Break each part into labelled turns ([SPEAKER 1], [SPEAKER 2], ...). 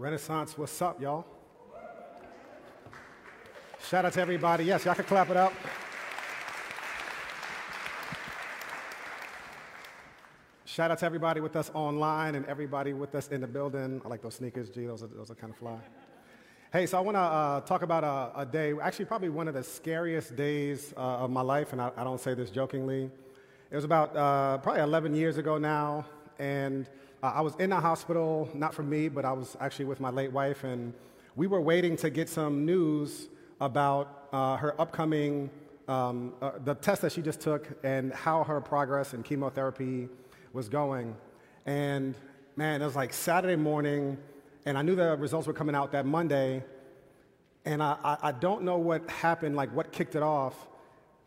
[SPEAKER 1] Renaissance, what's up, y'all? Shout out to everybody. Yes, y'all can clap it up. Shout out to everybody with us online and everybody with us in the building. I like those sneakers, G. Those are, those are kind of fly. Hey, so I want to uh, talk about a, a, day, actually, probably one of the scariest days uh, of my life, and I, I, don't say this jokingly. It was about uh, probably 11 years ago now, and uh, I was in a hospital, not for me, but I was actually with my late wife, and we were waiting to get some news about uh, her upcoming, um, uh, the test that she just took, and how her progress in chemotherapy was going. And man, it was like Saturday morning, and I knew the results were coming out that Monday. And I, I, I, don't know what happened, like what kicked it off,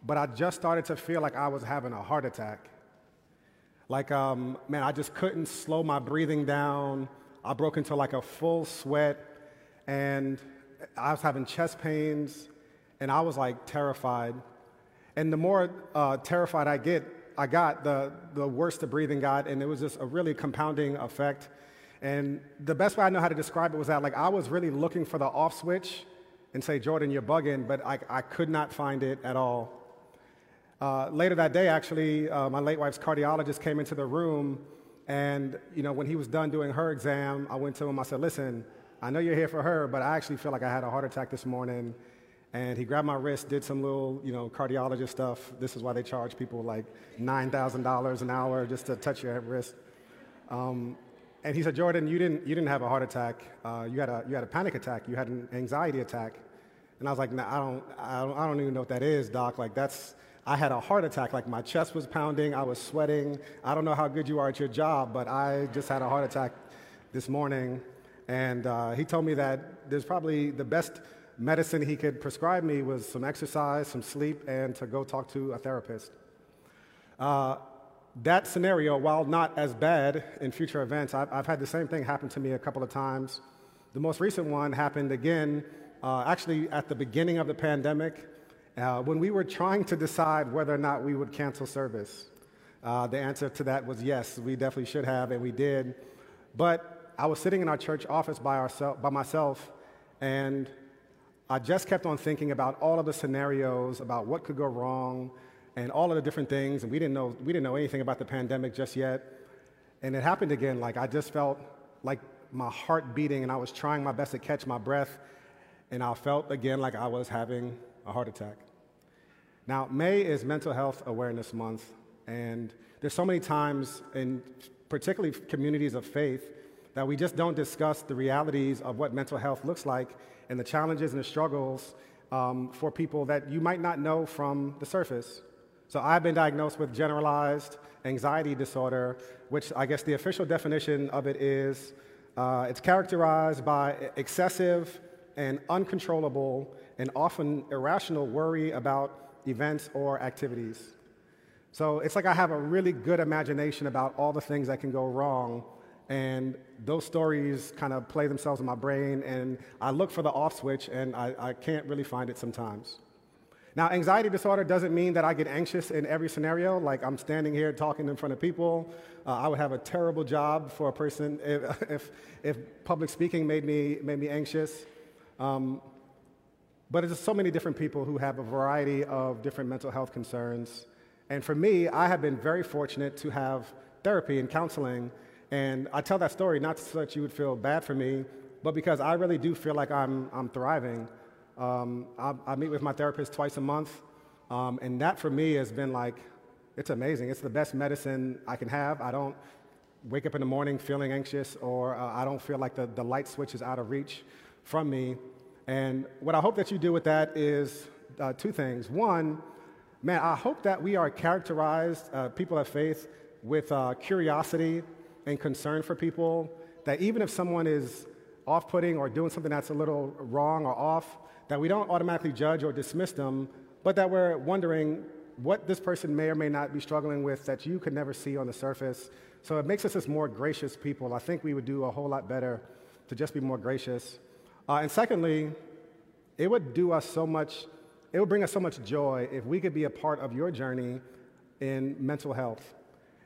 [SPEAKER 1] but I just started to feel like I was having a heart attack. Like, um, man, I just couldn't slow my breathing down. I broke into like a full sweat, and I was having chest pains, and I was like terrified. And the more uh, terrified I get, I got, the, the worse the breathing got, and it was just a really compounding effect. And the best way I know how to describe it was that like I was really looking for the off switch and say, Jordan, you're bugging, but I, I could not find it at all. Uh, later that day, actually, uh, my late wife's cardiologist came into the room, and you know, when he was done doing her exam, I went to him. I said, "Listen, I know you're here for her, but I actually feel like I had a heart attack this morning." And he grabbed my wrist, did some little, you know, cardiologist stuff. This is why they charge people like $9,000 an hour just to touch your wrist. Um, and he said, Jordan, you didn't, you didn't have a heart attack. Uh, you, had a, you had a panic attack. You had an anxiety attack. And I was like, nah, I, don't, I, don't, I don't even know what that is, doc. Like, that's, I had a heart attack. Like, my chest was pounding. I was sweating. I don't know how good you are at your job, but I just had a heart attack this morning. And uh, he told me that there's probably the best medicine he could prescribe me was some exercise, some sleep, and to go talk to a therapist. Uh, that scenario, while not as bad in future events, I've, I've, had the same thing happen to me a couple of times. The most recent one happened again, uh, actually at the beginning of the pandemic, uh, when we were trying to decide whether or not we would cancel service. Uh, the answer to that was yes, we definitely should have, and we did. But I was sitting in our church office by, by myself, and I just kept on thinking about all of the scenarios, about what could go wrong, and all of the different things. And we didn't know, we didn't know anything about the pandemic just yet. And it happened again. Like I just felt like my heart beating, and I was trying my best to catch my breath. And I felt again like I was having a heart attack. Now, May is Mental Health Awareness Month, and there's so many times in particularly communities of faith that we just don't discuss the realities of what mental health looks like and the challenges and the struggles um, for people that you might not know from the surface. So I've been diagnosed with generalized anxiety disorder, which I guess the official definition of it is uh, it's characterized by excessive and uncontrollable and often irrational worry about events or activities. So it's like I have a really good imagination about all the things that can go wrong and those stories kind of play themselves in my brain, and I look for the off switch, and I, I can't really find it sometimes. Now, anxiety disorder doesn't mean that I get anxious in every scenario. Like I'm standing here talking in front of people. Uh, I would have a terrible job for a person if, if, if public speaking made me, made me anxious. Um, but there's so many different people who have a variety of different mental health concerns. And for me, I have been very fortunate to have therapy and counseling and I tell that story not so that you would feel bad for me, but because I really do feel like I'm, I'm thriving. Um, I, I, meet with my therapist twice a month, um, and that for me has been like, it's amazing. It's the best medicine I can have. I don't wake up in the morning feeling anxious, or uh, I don't feel like the, the light switch is out of reach from me. And what I hope that you do with that is uh, two things. One, man, I hope that we are characterized, uh, people of faith, with uh, curiosity and concern for people that even if someone is off putting or doing something that's a little wrong or off, that we don't automatically judge or dismiss them, but that we're wondering what this person may or may not be struggling with that you could never see on the surface. So it makes us as more gracious people. I think we would do a whole lot better to just be more gracious. Uh, and secondly, it would do us so much, it would bring us so much joy if we could be a part of your journey in mental health.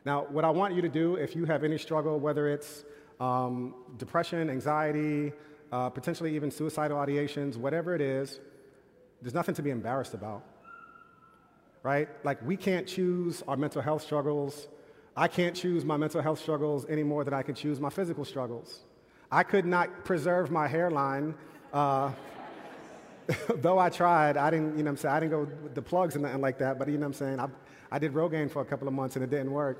[SPEAKER 1] Now, what I want you to do, if you have any struggle, whether it's um, depression, anxiety, uh, potentially even suicidal ideations, whatever it is, there's nothing to be embarrassed about. Right? Like, we can't choose our mental health struggles. I can't choose my mental health struggles any more than I can choose my physical struggles. I could not preserve my hairline. Uh, though I tried, I didn't, you know I'm saying, I didn't go with the plugs and nothing like that, but you know I'm saying, I, I did Rogaine for a couple of months and it didn't work.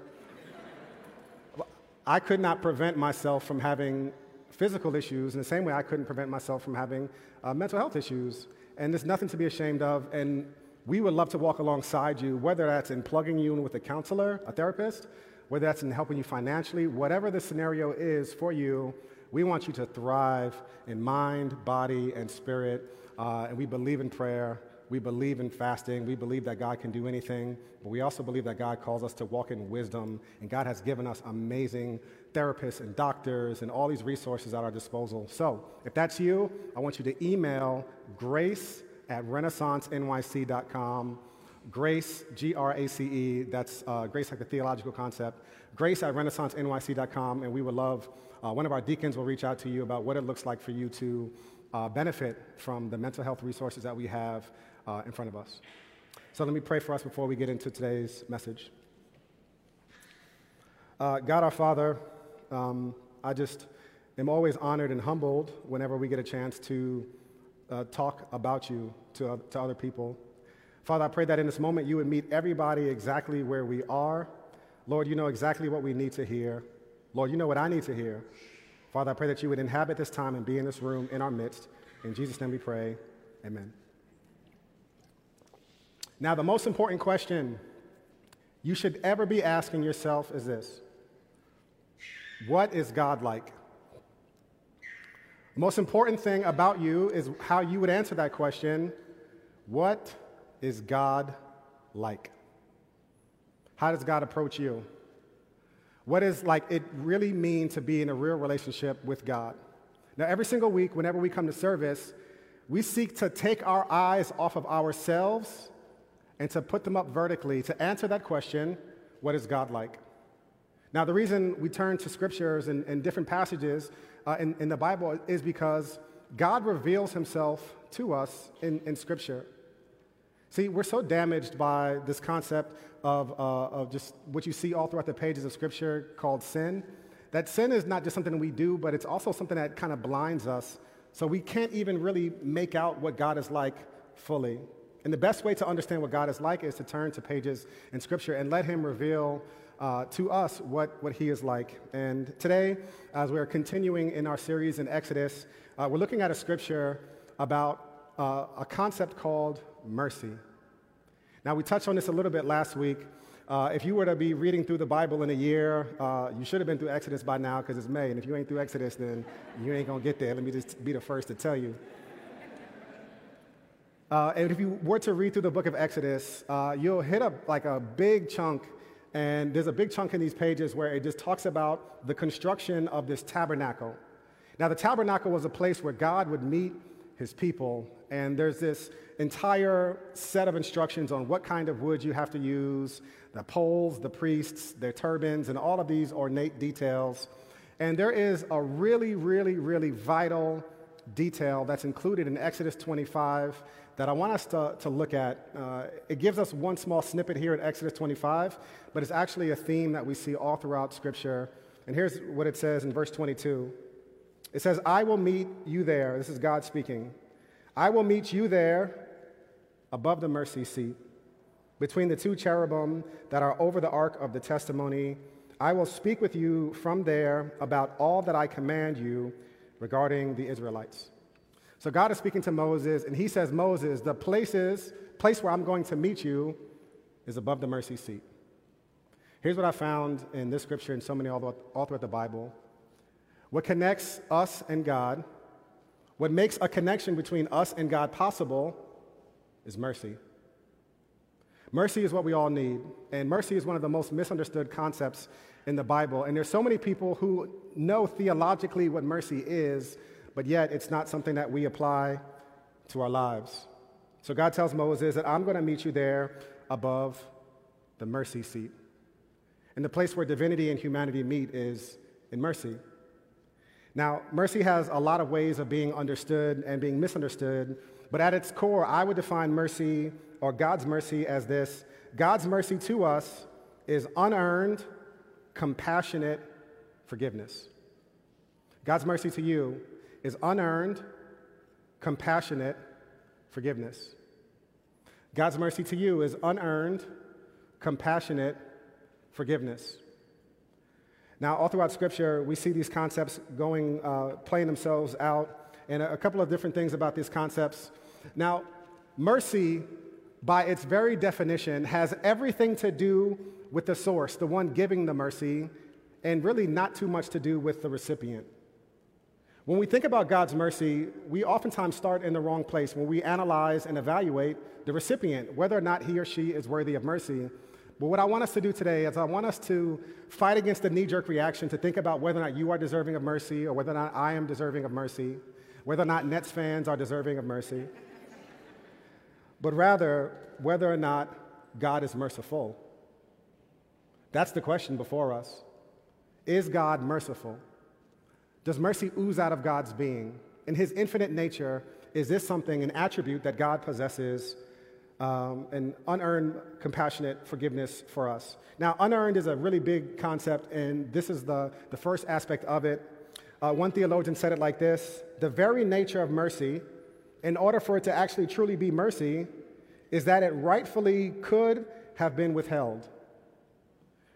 [SPEAKER 1] I could not prevent myself from having physical issues in the same way I couldn't prevent myself from having uh, mental health issues. And there's nothing to be ashamed of. And we would love to walk alongside you, whether that's in plugging you in with a counselor, a therapist, whether that's in helping you financially, whatever the scenario is for you, we want you to thrive in mind, body, and spirit. Uh, and we believe in prayer. We believe in fasting. We believe that God can do anything, but we also believe that God calls us to walk in wisdom. And God has given us amazing therapists and doctors and all these resources at our disposal. So if that's you, I want you to email grace at renaissancenyc.com. Grace, G R A C E, that's uh, grace like a theological concept. Grace at renaissancenyc.com, and we would love, uh, one of our deacons will reach out to you about what it looks like for you to uh, benefit from the mental health resources that we have uh, in front of us. So let me pray for us before we get into today's message. Uh, God our Father, um, I just am always honored and humbled whenever we get a chance to uh, talk about you to, to other people. Father, I pray that in this moment you would meet everybody exactly where we are. Lord, you know exactly what we need to hear. Lord, you know what I need to hear. Father, I pray that you would inhabit this time and be in this room in our midst. In Jesus' name we pray. Amen. Now, the most important question you should ever be asking yourself is this What is God like? The most important thing about you is how you would answer that question What is God like? How does God approach you? What does like it really mean to be in a real relationship with God? Now, every single week, whenever we come to service, we seek to take our eyes off of ourselves and to put them up vertically to answer that question what is God like? Now, the reason we turn to scriptures and, and different passages uh, in, in, the Bible is because God reveals himself to us in, in scripture. See, we're so damaged by this concept of, uh, of just what you see all throughout the pages of scripture called sin. That sin is not just something we do, but it's also something that kind of blinds us. So we can't even really make out what God is like fully. And the best way to understand what God is like is to turn to pages in Scripture and let Him reveal uh, to us what, what He is like. And today, as we're continuing in our series in Exodus, uh, we're looking at a scripture about uh, a concept called mercy. Now, we touched on this a little bit last week. Uh, if you were to be reading through the Bible in a year, uh, you should have been through Exodus by now because it's May. And if you ain't through Exodus, then you ain't going to get there. Let me just be the first to tell you. Uh, and if you were to read through the book of Exodus, uh, you'll hit up like a big chunk, and there's a big chunk in these pages where it just talks about the construction of this tabernacle. Now, the tabernacle was a place where God would meet his people, and there's this entire set of instructions on what kind of wood you have to use, the poles, the priests, their turbans, and all of these ornate details. And there is a really, really, really vital detail that's included in Exodus 25 that I want us to, to look at. Uh, it gives us one small snippet here in Exodus 25, but it's actually a theme that we see all throughout Scripture. And here's what it says in verse 22 it says, I will meet you there. This is God speaking. I will meet you there above the mercy seat, between the two cherubim that are over the ark of the testimony. I will speak with you from there about all that I command you regarding the Israelites. So God is speaking to Moses, and he says, Moses, the places, place where I'm going to meet you is above the mercy seat. Here's what I found in this scripture and so many all, throughout the Bible. What connects us and God, what makes a connection between us and God possible, is mercy. Mercy is what we all need, and mercy is one of the most misunderstood concepts in the Bible. And there's so many people who know theologically what mercy is, but yet it's not something that we apply to our lives. So God tells Moses that I'm going to meet you there above the mercy seat. And the place where divinity and humanity meet is in mercy. Now, mercy has a lot of ways of being understood and being misunderstood, but at its core, I would define mercy or God's mercy as this God's mercy to us is unearned, compassionate forgiveness. God's mercy to you is unearned, compassionate forgiveness. God's mercy to you is unearned, compassionate forgiveness. Now, all throughout Scripture, we see these concepts going, uh, playing themselves out, and a, a couple of different things about these concepts. Now, mercy, by its very definition, has everything to do with the source, the one giving the mercy, and really not too much to do with the recipient. When we think about God's mercy, we oftentimes start in the wrong place when we analyze and evaluate the recipient, whether or not he or she is worthy of mercy. But what I want us to do today is I want us to fight against the knee jerk reaction to think about whether or not you are deserving of mercy or whether or not I am deserving of mercy, whether or not Nets fans are deserving of mercy, but rather whether or not God is merciful. That's the question before us. Is God merciful? Does mercy ooze out of God's being? In his infinite nature, is this something, an attribute that God possesses um, and unearned compassionate forgiveness for us. Now, unearned is a really big concept, and this is the, the first aspect of it. Uh, one theologian said it like this The very nature of mercy, in order for it to actually truly be mercy, is that it rightfully could have been withheld.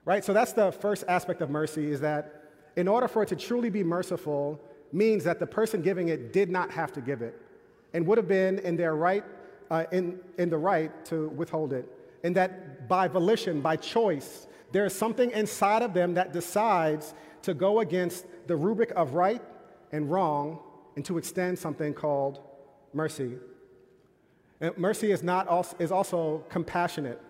[SPEAKER 1] Right? So that's the first aspect of mercy, is that in order for it to truly be merciful, means that the person giving it did not have to give it and would have been in their right uh, in, in the right to withhold it. And that by volition, by choice, there is something inside of them that decides to go against the rubric of right and wrong and to extend something called mercy. And mercy is, not also, is also compassionate.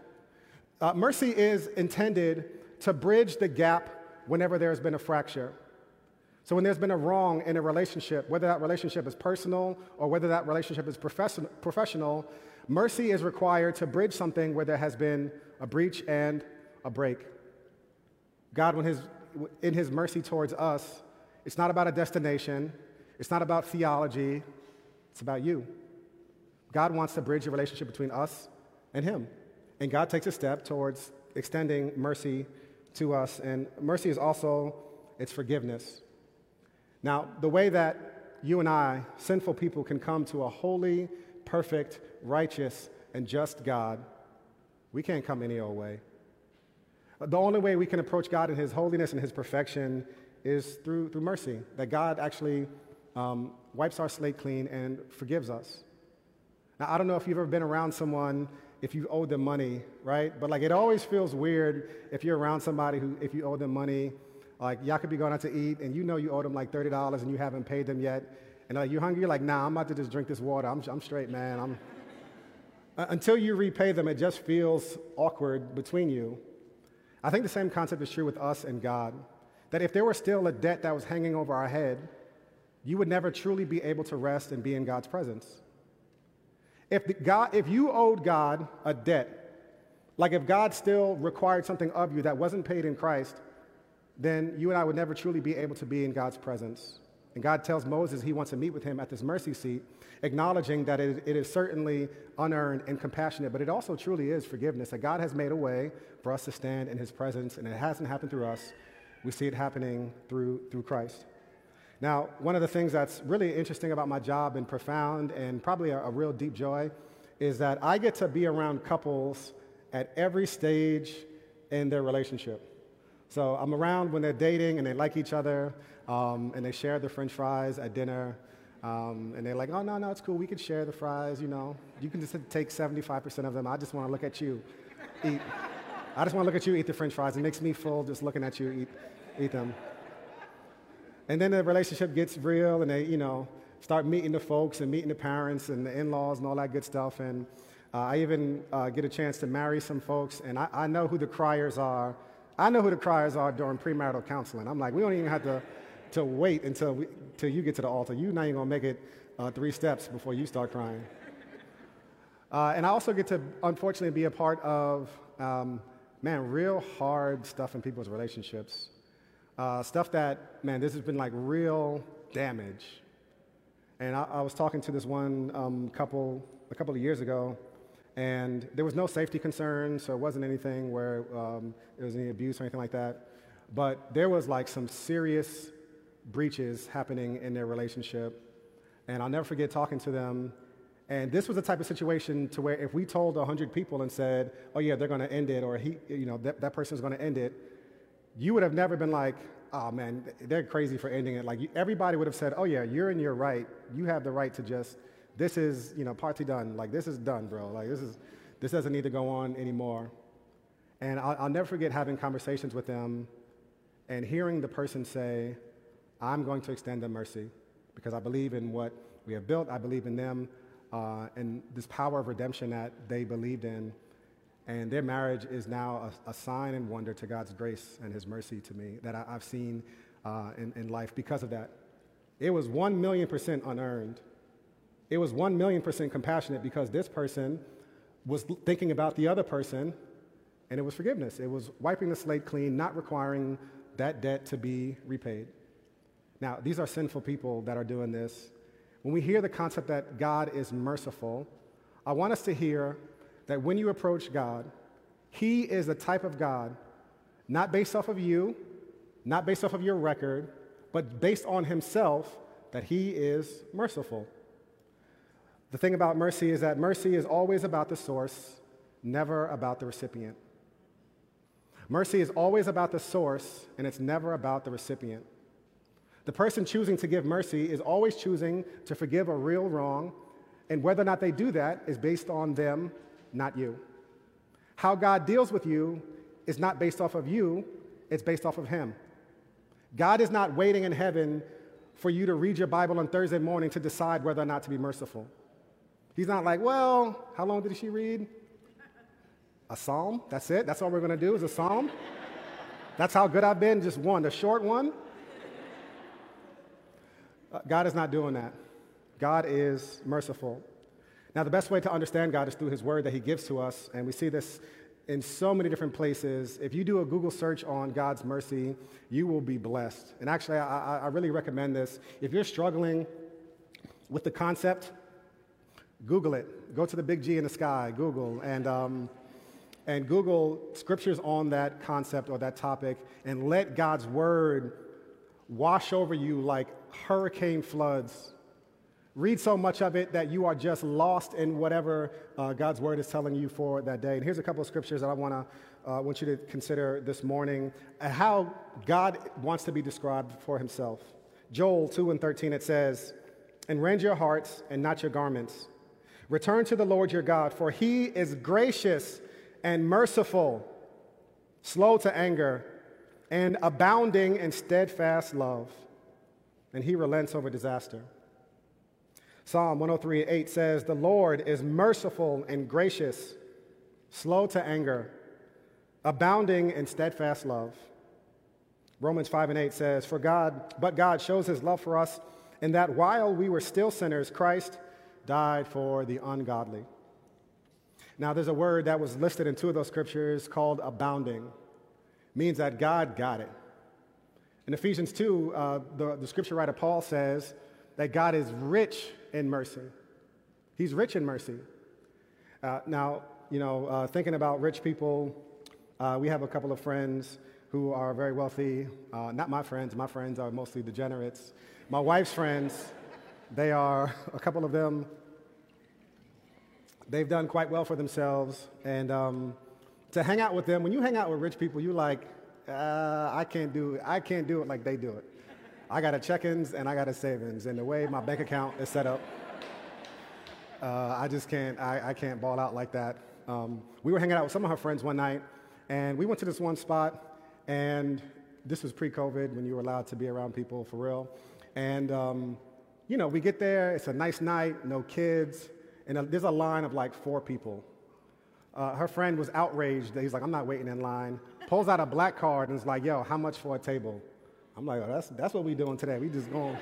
[SPEAKER 1] Uh, mercy is intended to bridge the gap whenever there's been a fracture. So, when there's been a wrong in a relationship, whether that relationship is personal or whether that relationship is professional, mercy is required to bridge something where there has been a breach and a break. God, when his, in His mercy towards us, it's not about a destination, it's not about theology, it's about you. God wants to bridge the relationship between us and Him. And God takes a step towards extending mercy to us. And mercy is also its forgiveness. Now, the way that you and I, sinful people, can come to a holy, perfect, righteous, and just God, we can't come any old way. The only way we can approach God in His holiness and His perfection is through, through mercy, that God actually um, wipes our slate clean and forgives us. Now, I don't know if you've ever been around someone if you owe them money, right? But like it always feels weird if you're around somebody who, if you owe them money like, y'all could be going out to eat, and you know you owe them like $30 and you haven't paid them yet. And like, you're hungry? You're like, nah, I'm about to just drink this water. I'm, I'm straight, man. I'm... Uh, until you repay them, it just feels awkward between you. I think the same concept is true with us and God. That if there were still a debt that was hanging over our head, you would never truly be able to rest and be in God's presence. If, God, if you owed God a debt, like if God still required something of you that wasn't paid in Christ, then you and I would never truly be able to be in God's presence. And God tells Moses he wants to meet with him at this mercy seat, acknowledging that it, it is certainly unearned and compassionate, but it also truly is forgiveness, that God has made a way for us to stand in his presence, and it hasn't happened through us. We see it happening through, through Christ. Now, one of the things that's really interesting about my job and profound and probably a, a real deep joy is that I get to be around couples at every stage in their relationship. So I'm around when they're dating and they like each other um, and they share the french fries at dinner. Um, and they're like, oh, no, no, it's cool. We can share the fries, you know. You can just take 75% of them. I just want to look at you eat. I just want to look at you eat the french fries. It makes me full just looking at you eat, eat them. And then the relationship gets real and they, you know, start meeting the folks and meeting the parents and the in-laws and all that good stuff. And uh, I even uh, get a chance to marry some folks. And I, I know who the criers are I know who the criers are during premarital counseling. I'm like, we don't even have to, to wait until, we, until you get to the altar. You're not even going to make it uh, three steps before you start crying. Uh, and I also get to, unfortunately, be a part of, um, man, real hard stuff in people's relationships. Uh, stuff that, man, this has been like real damage. And I, I was talking to this one um, couple a couple of years ago, and there was no safety concerns, so it wasn't anything where um, there was any abuse or anything like that. But there was like some serious breaches happening in their relationship. And I'll never forget talking to them. And this was the type of situation to where if we told 100 people and said, oh yeah, they're going to end it, or he, you know, that, that person's going to end it, you would have never been like, oh man, they're crazy for ending it. Like everybody would have said, oh yeah, you're in your right. You have the right to just, this is, you know, party done. Like this is done, bro. Like this is, this doesn't need to go on anymore. And I'll, I'll never forget having conversations with them and hearing the person say, I'm going to extend them mercy because I believe in what we have built. I believe in them uh, and this power of redemption that they believed in. And their marriage is now a, a sign and wonder to God's grace and His mercy to me that I, have seen uh, in, in life because of that. It was one million percent unearned. It was one million percent compassionate because this person was thinking about the other person, and it was forgiveness. It was wiping the slate clean, not requiring that debt to be repaid. Now, these are sinful people that are doing this. When we hear the concept that God is merciful, I want us to hear that when you approach God, He is the type of God, not based off of you, not based off of your record, but based on Himself, that He is merciful. The thing about mercy is that mercy is always about the source, never about the recipient. Mercy is always about the source, and it's never about the recipient. The person choosing to give mercy is always choosing to forgive a real wrong, and whether or not they do that is based on them, not you. How God deals with you is not based off of you, it's based off of Him. God is not waiting in heaven for you to read your Bible on Thursday morning to decide whether or not to be merciful. He's not like, well, how long did she read? A psalm? That's it? That's all we're going to do is a psalm? That's how good I've been, just one, a short one? Uh, God is not doing that. God is merciful. Now, the best way to understand God is through His Word that He gives to us, and we see this in so many different places. If you do a Google search on God's mercy, you will be blessed. And actually, I, I really recommend this. If you're struggling with the concept, Google it. Go to the big G in the sky, Google, and, um, and Google scriptures on that concept or that topic, and let God's Word wash over you like hurricane floods. Read so much of it that you are just lost in whatever uh, God's word is telling you for that day. And here's a couple of scriptures that I want to uh, want you to consider this morning uh, how God wants to be described for himself. Joel 2 and 13 it says, "And rend your hearts and not your garments. Return to the Lord your God, for he is gracious and merciful, slow to anger, and abounding in steadfast love." and he relents over disaster. Psalm 103 8 says, The Lord is merciful and gracious, slow to anger, abounding in steadfast love. Romans 5 and 8 says, For God, but God shows his love for us in that while we were still sinners, Christ died for the ungodly. Now, there's a word that was listed in two of those scriptures called abounding. It means that God got it. In Ephesians 2, uh, the, the scripture writer Paul says that God is rich in mercy. He's rich in mercy. Uh, now, you know, uh, thinking about rich people, uh, we have a couple of friends who are very wealthy. Uh, not my friends, my friends are mostly degenerates. My wife's friends, they are, a couple of them, they've done quite well for themselves. And um, to hang out with them, when you hang out with rich people, you're like, uh, I can't do it. I can't do it like they do it. I got a check-ins and I got a savings, and the way my bank account is set up, uh, I just can't. I, I, can't ball out like that. Um, we were hanging out with some of her friends one night, and we went to this one spot, and this was pre-COVID when you were allowed to be around people for real. And um, you know, we get there. It's a nice night, no kids, and there's a line of like four people. Uh, her friend was outraged. He's like, "I'm not waiting in line." pulls out a black card and is like, yo, how much for a table? I'm like, oh, that's, that's what we doing today. We just going,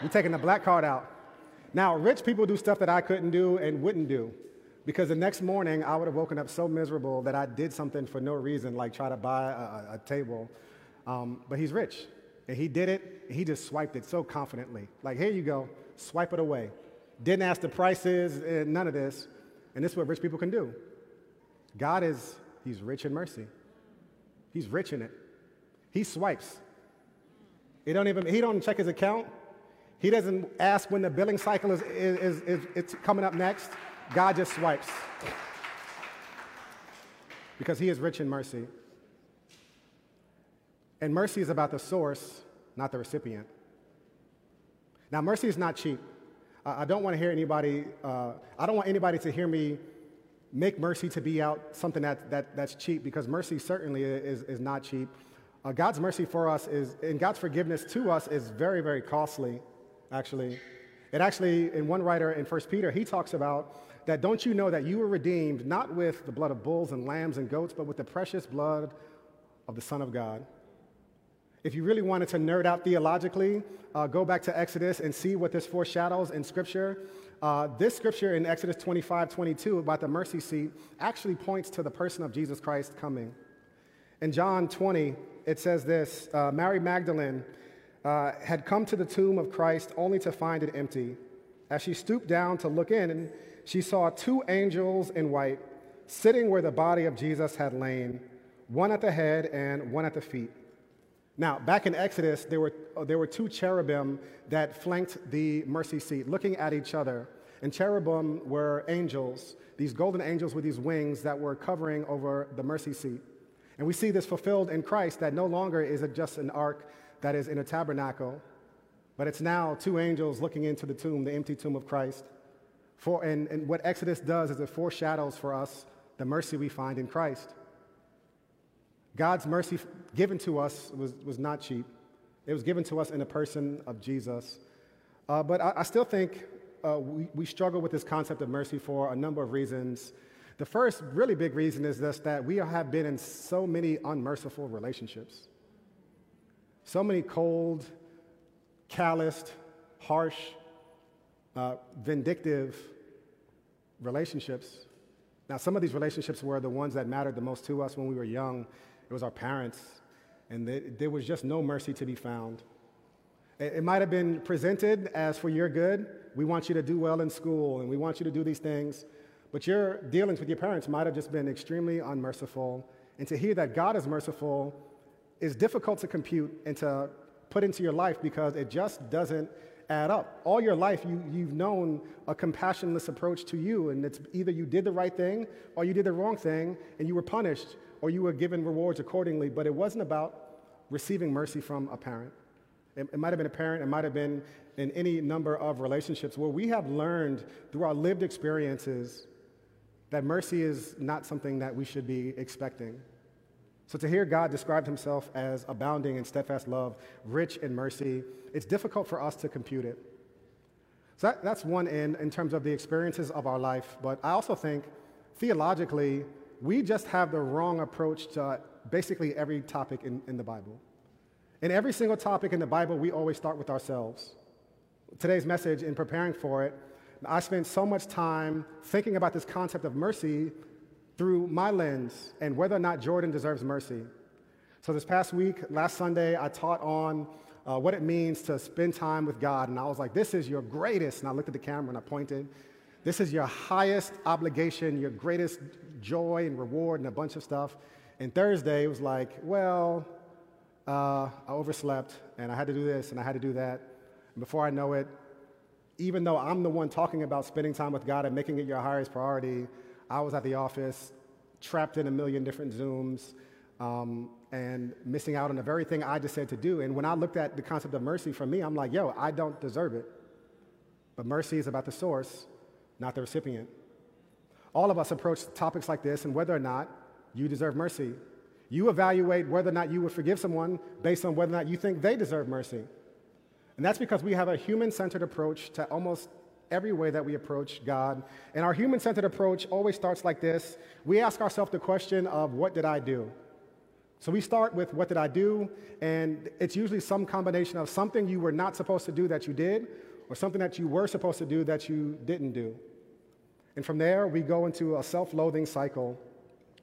[SPEAKER 1] we taking the black card out. Now, rich people do stuff that I couldn't do and wouldn't do. Because the next morning, I would have woken up so miserable that I did something for no reason, like try to buy a, a table. Um, but he's rich. And he did it, and he just swiped it so confidently. Like, here you go, swipe it away. Didn't ask the prices, eh, none of this. And this is what rich people can do. God is, he's rich in mercy. He's rich in it. He swipes. He don't even, he don't check his account. He doesn't ask when the billing cycle is, is, is, is it's coming up next. God just swipes. Because he is rich in mercy. And mercy is about the source, not the recipient. Now, mercy is not cheap. I don't want to hear anybody, uh, I don't want anybody to hear me make mercy to be out something that, that, that's cheap because mercy certainly is, is not cheap. Uh, God's mercy for us is, and God's forgiveness to us is very, very costly, actually. It actually, in one writer in 1 Peter, he talks about that don't you know that you were redeemed not with the blood of bulls and lambs and goats, but with the precious blood of the Son of God. If you really wanted to nerd out theologically, uh, go back to Exodus and see what this foreshadows in Scripture. Uh, this scripture in Exodus 25 22 about the mercy seat actually points to the person of Jesus Christ coming. In John 20, it says this uh, Mary Magdalene uh, had come to the tomb of Christ only to find it empty. As she stooped down to look in, she saw two angels in white sitting where the body of Jesus had lain, one at the head and one at the feet. Now, back in Exodus, there were, there were two cherubim that flanked the mercy seat, looking at each other. And cherubim were angels, these golden angels with these wings that were covering over the mercy seat. And we see this fulfilled in Christ that no longer is it just an ark that is in a tabernacle, but it's now two angels looking into the tomb, the empty tomb of Christ. For, and, and what Exodus does is it foreshadows for us the mercy we find in Christ. God's mercy given to us was, was not cheap. It was given to us in the person of Jesus. Uh, but I, I, still think uh, we, we struggle with this concept of mercy for a number of reasons. The first really big reason is this that we have been in so many unmerciful relationships. So many cold, calloused, harsh, uh, vindictive relationships. Now, some of these relationships were the ones that mattered the most to us when we were young it was our parents, and there was just no mercy to be found. It, might have been presented as for your good. We want you to do well in school, and we want you to do these things. But your dealings with your parents might have just been extremely unmerciful. And to hear that God is merciful is difficult to compute and to put into your life because it just doesn't add up. All your life, you, you've known a compassionless approach to you, and it's either you did the right thing or you did the wrong thing and you were punished or you were given rewards accordingly, but it wasn't about receiving mercy from a parent. It, it might have been a parent, it might have been in any number of relationships where we have learned through our lived experiences that mercy is not something that we should be expecting. So to hear God describe himself as abounding in steadfast love, rich in mercy, it's difficult for us to compute it. So that, that's one end in terms of the experiences of our life. But I also think theologically, we just have the wrong approach to basically every topic in, in the Bible. In every single topic in the Bible, we always start with ourselves. Today's message, in preparing for it, I spent so much time thinking about this concept of mercy through my lens and whether or not Jordan deserves mercy. So, this past week, last Sunday, I taught on uh, what it means to spend time with God. And I was like, this is your greatest. And I looked at the camera and I pointed. This is your highest obligation, your greatest joy and reward, and a bunch of stuff. And Thursday, it was like, well, uh, I overslept and I had to do this and I had to do that. And before I know it, even though I'm the one talking about spending time with God and making it your highest priority, I was at the office, trapped in a million different Zooms, um, and missing out on the very thing I just said to do. And when I looked at the concept of mercy for me, I'm like, yo, I don't deserve it. But mercy is about the source not the recipient. All of us approach topics like this and whether or not you deserve mercy. You evaluate whether or not you would forgive someone based on whether or not you think they deserve mercy. And that's because we have a human centered approach to almost every way that we approach God. And our human centered approach always starts like this we ask ourselves the question of, What did I do? So we start with, What did I do? And it's usually some combination of something you were not supposed to do that you did, or something that you were supposed to do that you didn't do. And from there, we go into a self loathing cycle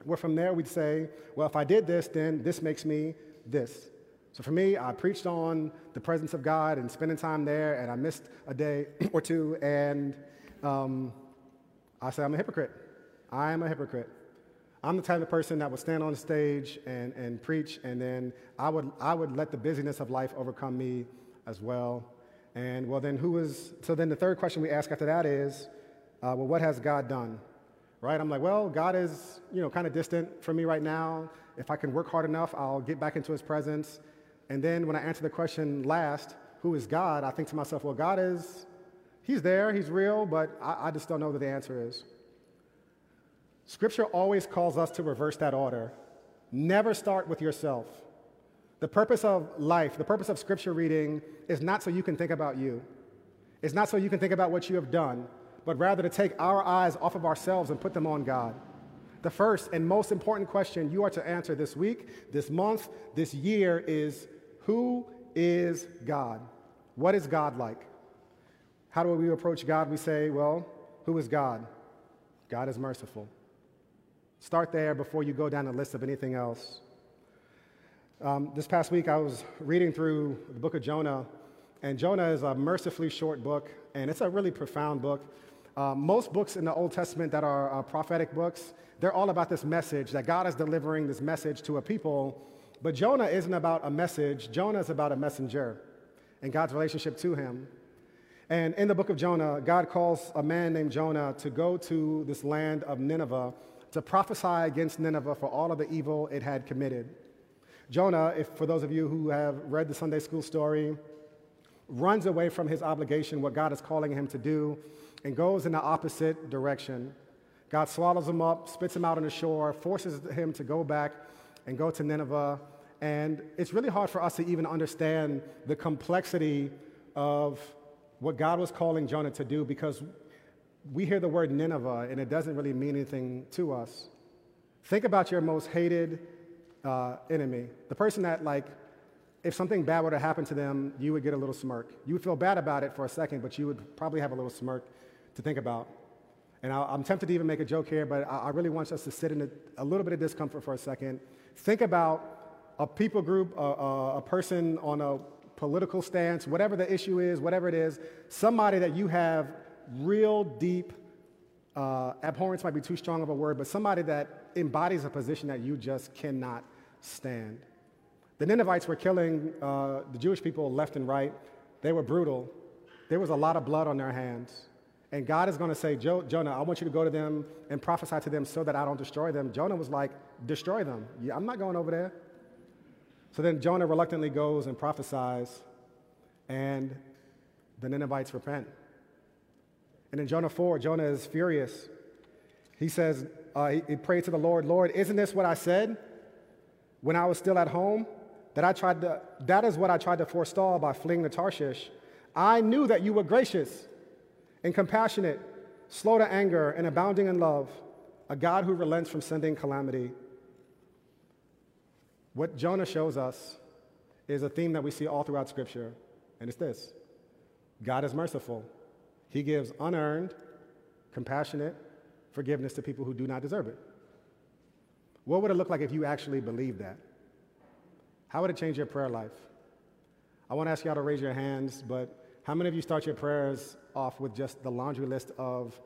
[SPEAKER 1] where from there we'd say, well, if I did this, then this makes me this. So for me, I preached on the presence of God and spending time there, and I missed a day or two, and um, I said, I'm a hypocrite. I am a hypocrite. I'm the type of person that would stand on stage and, and preach, and then I would, I would let the busyness of life overcome me as well. And well, then who is, so then the third question we ask after that is, uh, well, what has God done? Right? I'm like, well, God is, you know, kind of distant from me right now. If I can work hard enough, I'll get back into his presence. And then when I answer the question last, who is God? I think to myself, well, God is, he's there, he's real, but I, I just don't know what the answer is. Scripture always calls us to reverse that order. Never start with yourself. The purpose of life, the purpose of scripture reading is not so you can think about you. It's not so you can think about what you have done, but rather to take our eyes off of ourselves and put them on God. The first and most important question you are to answer this week, this month, this year is who is God? What is God like? How do we approach God? We say, well, who is God? God is merciful. Start there before you go down the list of anything else. Um, this past week, I was reading through the book of Jonah, and Jonah is a mercifully short book, and it's a really profound book. Uh, most books in the Old Testament that are uh, prophetic books, they're all about this message that God is delivering this message to a people. But Jonah isn't about a message, Jonah is about a messenger and God's relationship to him. And in the book of Jonah, God calls a man named Jonah to go to this land of Nineveh to prophesy against Nineveh for all of the evil it had committed. Jonah, if for those of you who have read the Sunday school story, runs away from his obligation, what God is calling him to do, and goes in the opposite direction. God swallows him up, spits him out on the shore, forces him to go back and go to Nineveh. And it's really hard for us to even understand the complexity of what God was calling Jonah to do because we hear the word Nineveh and it doesn't really mean anything to us. Think about your most hated uh, enemy, the person that, like, if something bad were to happen to them, you would get a little smirk. You would feel bad about it for a second, but you would probably have a little smirk to think about. And I, am tempted to even make a joke here, but I, I really want us to sit in a, a, little bit of discomfort for a second. Think about a people group, a, a, a person on a political stance, whatever the issue is, whatever it is, somebody that you have real deep uh, abhorrence might be too strong of a word, but somebody that embodies a position that you just cannot stand. The Ninevites were killing uh, the Jewish people left and right. They were brutal. There was a lot of blood on their hands. And God is going to say, jo- Jonah, I want you to go to them and prophesy to them so that I don't destroy them. Jonah was like, destroy them. Yeah, I'm not going over there. So then Jonah reluctantly goes and prophesies, and the Ninevites repent. And in Jonah 4, Jonah is furious. He says, uh, he, he prayed to the Lord, Lord, isn't this what I said when I was still at home? That I tried to, that is what I tried to forestall by fleeing to Tarshish. I knew that you were gracious and compassionate, slow to anger, and abounding in love, a God who relents from sending calamity. What Jonah shows us is a theme that we see all throughout Scripture, and it's this God is merciful. He gives unearned, compassionate forgiveness to people who do not deserve it. What would it look like if you actually believed that? How would it change your prayer life? I want to ask y'all to raise your hands, but how many of you start your prayers off with just the laundry list of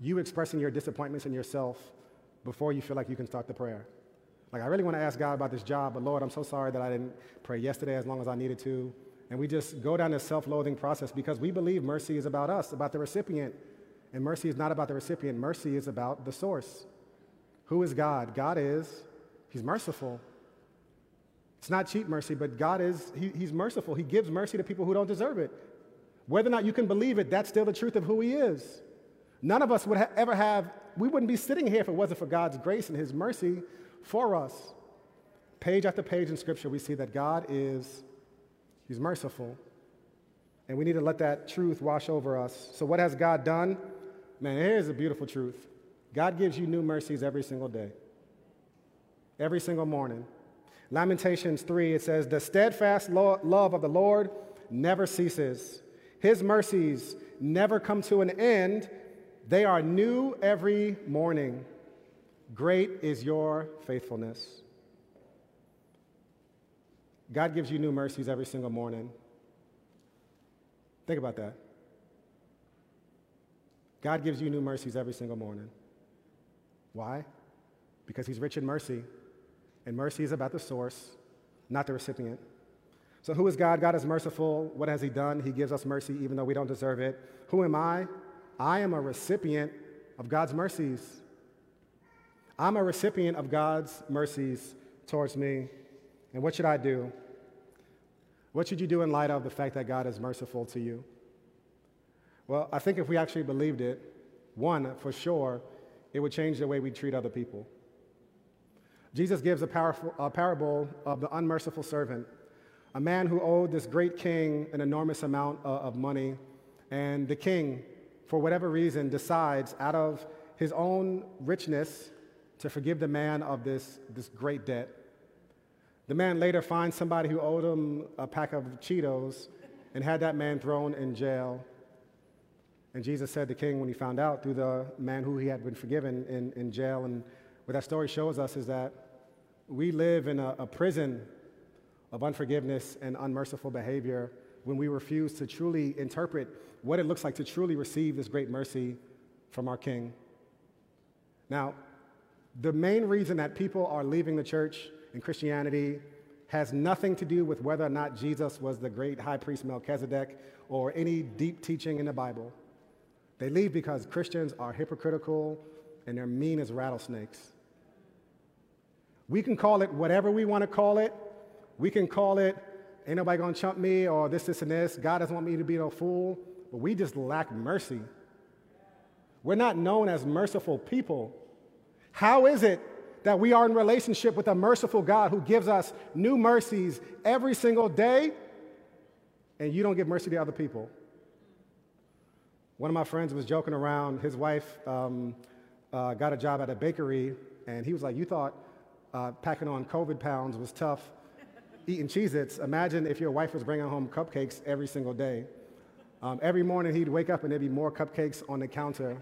[SPEAKER 1] you expressing your disappointments in yourself before you feel like you can start the prayer? Like, I really want to ask God about this job, but Lord, I'm so sorry that I didn't pray yesterday as long as I needed to. And we just go down this self loathing process because we believe mercy is about us, about the recipient. And mercy is not about the recipient, mercy is about the source. Who is God? God is, He's merciful. It's not cheap mercy, but God is, he, He's merciful. He gives mercy to people who don't deserve it. Whether or not you can believe it, that's still the truth of who He is. None of us would ha- ever have, we wouldn't be sitting here if it wasn't for God's grace and His mercy for us. Page after page in Scripture, we see that God is He's merciful. And we need to let that truth wash over us. So, what has God done? Man, here's a beautiful truth God gives you new mercies every single day, every single morning. Lamentations 3, it says, The steadfast lo- love of the Lord never ceases, His mercies never come to an end. They are new every morning. Great is your faithfulness. God gives you new mercies every single morning. Think about that. God gives you new mercies every single morning. Why? Because He's rich in mercy. And mercy is about the source, not the recipient. So, who is God? God is merciful. What has He done? He gives us mercy even though we don't deserve it. Who am I? I am a recipient of God's mercies. I'm a recipient of God's mercies towards me. And what should I do? What should you do in light of the fact that God is merciful to you? Well, I think if we actually believed it, one, for sure, it would change the way we treat other people. Jesus gives a, powerful, a parable of the unmerciful servant, a man who owed this great king an enormous amount of money, and the king, for whatever reason, decides out of his own richness to forgive the man of this, this great debt. The man later finds somebody who owed him a pack of Cheetos and had that man thrown in jail. And Jesus said the king, when he found out through the man who he had been forgiven in, in jail, and what that story shows us is that we live in a, a prison of unforgiveness and unmerciful behavior when we refuse to truly interpret what it looks like to truly receive this great mercy from our King. Now, the main reason that people are leaving the church and Christianity has nothing to do with whether or not Jesus was the great high priest Melchizedek or any deep teaching in the Bible. They leave because Christians are hypocritical and they're mean as rattlesnakes. We can call it whatever we want to call it. We can call it, ain't nobody gonna chump me, or this, this, and this. God doesn't want me to be no fool. But we just lack mercy. We're not known as merciful people. How is it that we are in relationship with a merciful God who gives us new mercies every single day, and you don't give mercy to other people? One of my friends was joking around. His wife um, uh, got a job at a bakery, and he was like, You thought uh, packing on COVID pounds was tough eating Cheez Its. Imagine if your wife was bringing home cupcakes every single day. Um, every morning he'd wake up and there'd be more cupcakes on the counter.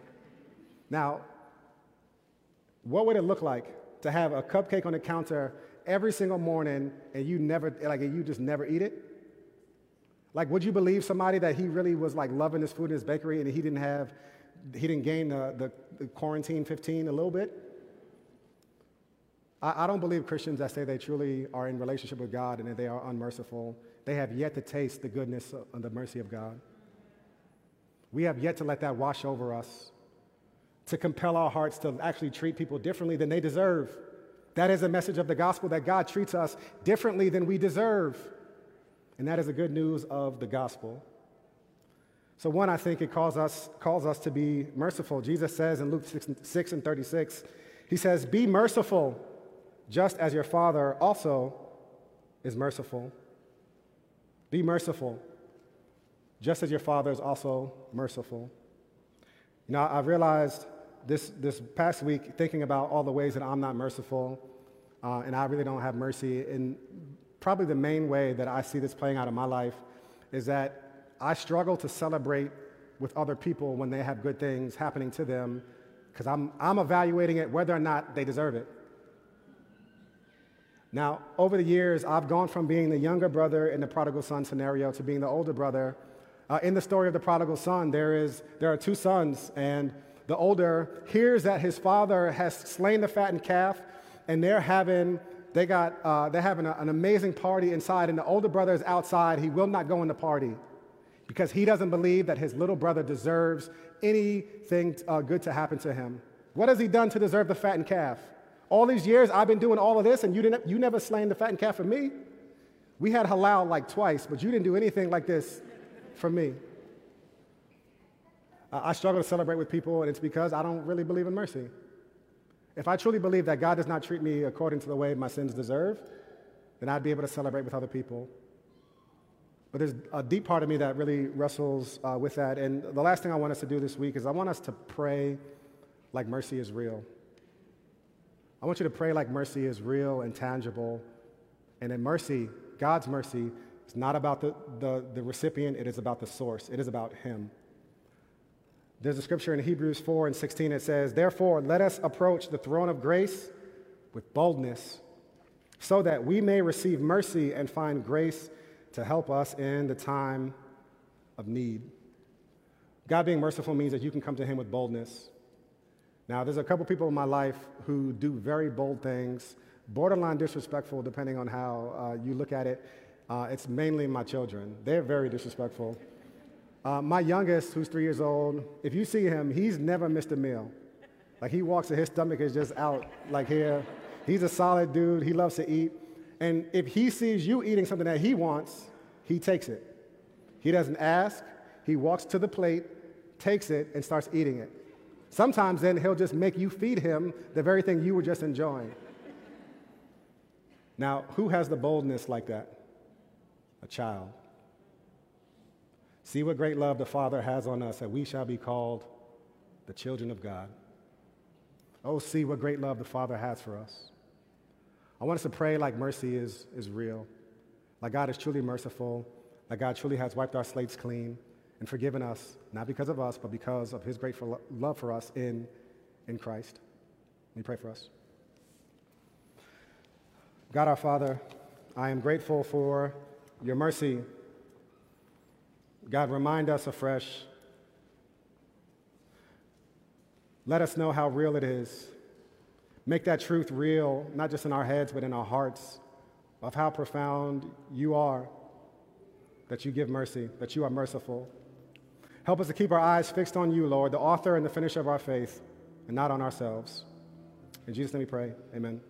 [SPEAKER 1] Now, what would it look like to have a cupcake on the counter every single morning and you never, like, you just never eat it? Like, would you believe somebody that he really was like loving his food in his bakery and he didn't have, he didn't gain the, the, the quarantine 15 a little bit? I, I don't believe Christians that say they truly are in relationship with God and that they are unmerciful. They have yet to taste the goodness and the mercy of God. We have yet to let that wash over us, to compel our hearts to actually treat people differently than they deserve. That is a message of the gospel that God treats us differently than we deserve. And that is the good news of the gospel. So, one, I think it calls us, calls us to be merciful. Jesus says in Luke 6, 6 and 36, He says, Be merciful just as your Father also is merciful. Be merciful, just as your Father is also merciful. You know, I've realized this, this past week, thinking about all the ways that I'm not merciful, uh, and I really don't have mercy, and probably the main way that I see this playing out in my life is that I struggle to celebrate with other people when they have good things happening to them because I'm, I'm evaluating it whether or not they deserve it. Now, over the years, I've gone from being the younger brother in the prodigal son scenario to being the older brother. Uh, in the story of the prodigal son, there, is, there are two sons, and the older hears that his father has slain the fattened calf, and they're having, they got, uh, they're having a, an amazing party inside, and the older brother is outside. He will not go in the party because he doesn't believe that his little brother deserves anything uh, good to happen to him. What has he done to deserve the fattened calf? All these years I've been doing all of this, and you, didn't, you never slain the fattened calf for me. We had halal like twice, but you didn't do anything like this for me. I struggle to celebrate with people, and it's because I don't really believe in mercy. If I truly believe that God does not treat me according to the way my sins deserve, then I'd be able to celebrate with other people. But there's a deep part of me that really wrestles uh, with that. And the last thing I want us to do this week is I want us to pray like mercy is real. I want you to pray like mercy is real and tangible. And in mercy, God's mercy, is not about the, the, the recipient, it is about the source, it is about Him. There's a scripture in Hebrews 4 and 16 that says, Therefore, let us approach the throne of grace with boldness, so that we may receive mercy and find grace to help us in the time of need. God being merciful means that you can come to Him with boldness. Now, there's a couple people in my life who do very bold things, borderline disrespectful, depending on how uh, you look at it. Uh, it's mainly my children. They're very disrespectful. Uh, my youngest, who's three years old, if you see him, he's never missed a meal. Like he walks and his stomach is just out, like here. He's a solid dude. He loves to eat. And if he sees you eating something that he wants, he takes it. He doesn't ask. He walks to the plate, takes it, and starts eating it. Sometimes then he'll just make you feed him the very thing you were just enjoying. Now, who has the boldness like that? A child. See what great love the Father has on us that we shall be called the children of God. Oh, see what great love the Father has for us. I want us to pray like mercy is, is real, like God is truly merciful, like God truly has wiped our slates clean and forgiven us, not because of us, but because of his great love for us in, in Christ. Let me pray for us. God our Father, I am grateful for your mercy. God, remind us afresh. Let us know how real it is. Make that truth real, not just in our heads, but in our hearts, of how profound you are, that you give mercy, that you are merciful. Help us to keep our eyes fixed on you, Lord, the author and the finisher of our faith, and not on ourselves. In Jesus' name we pray. Amen.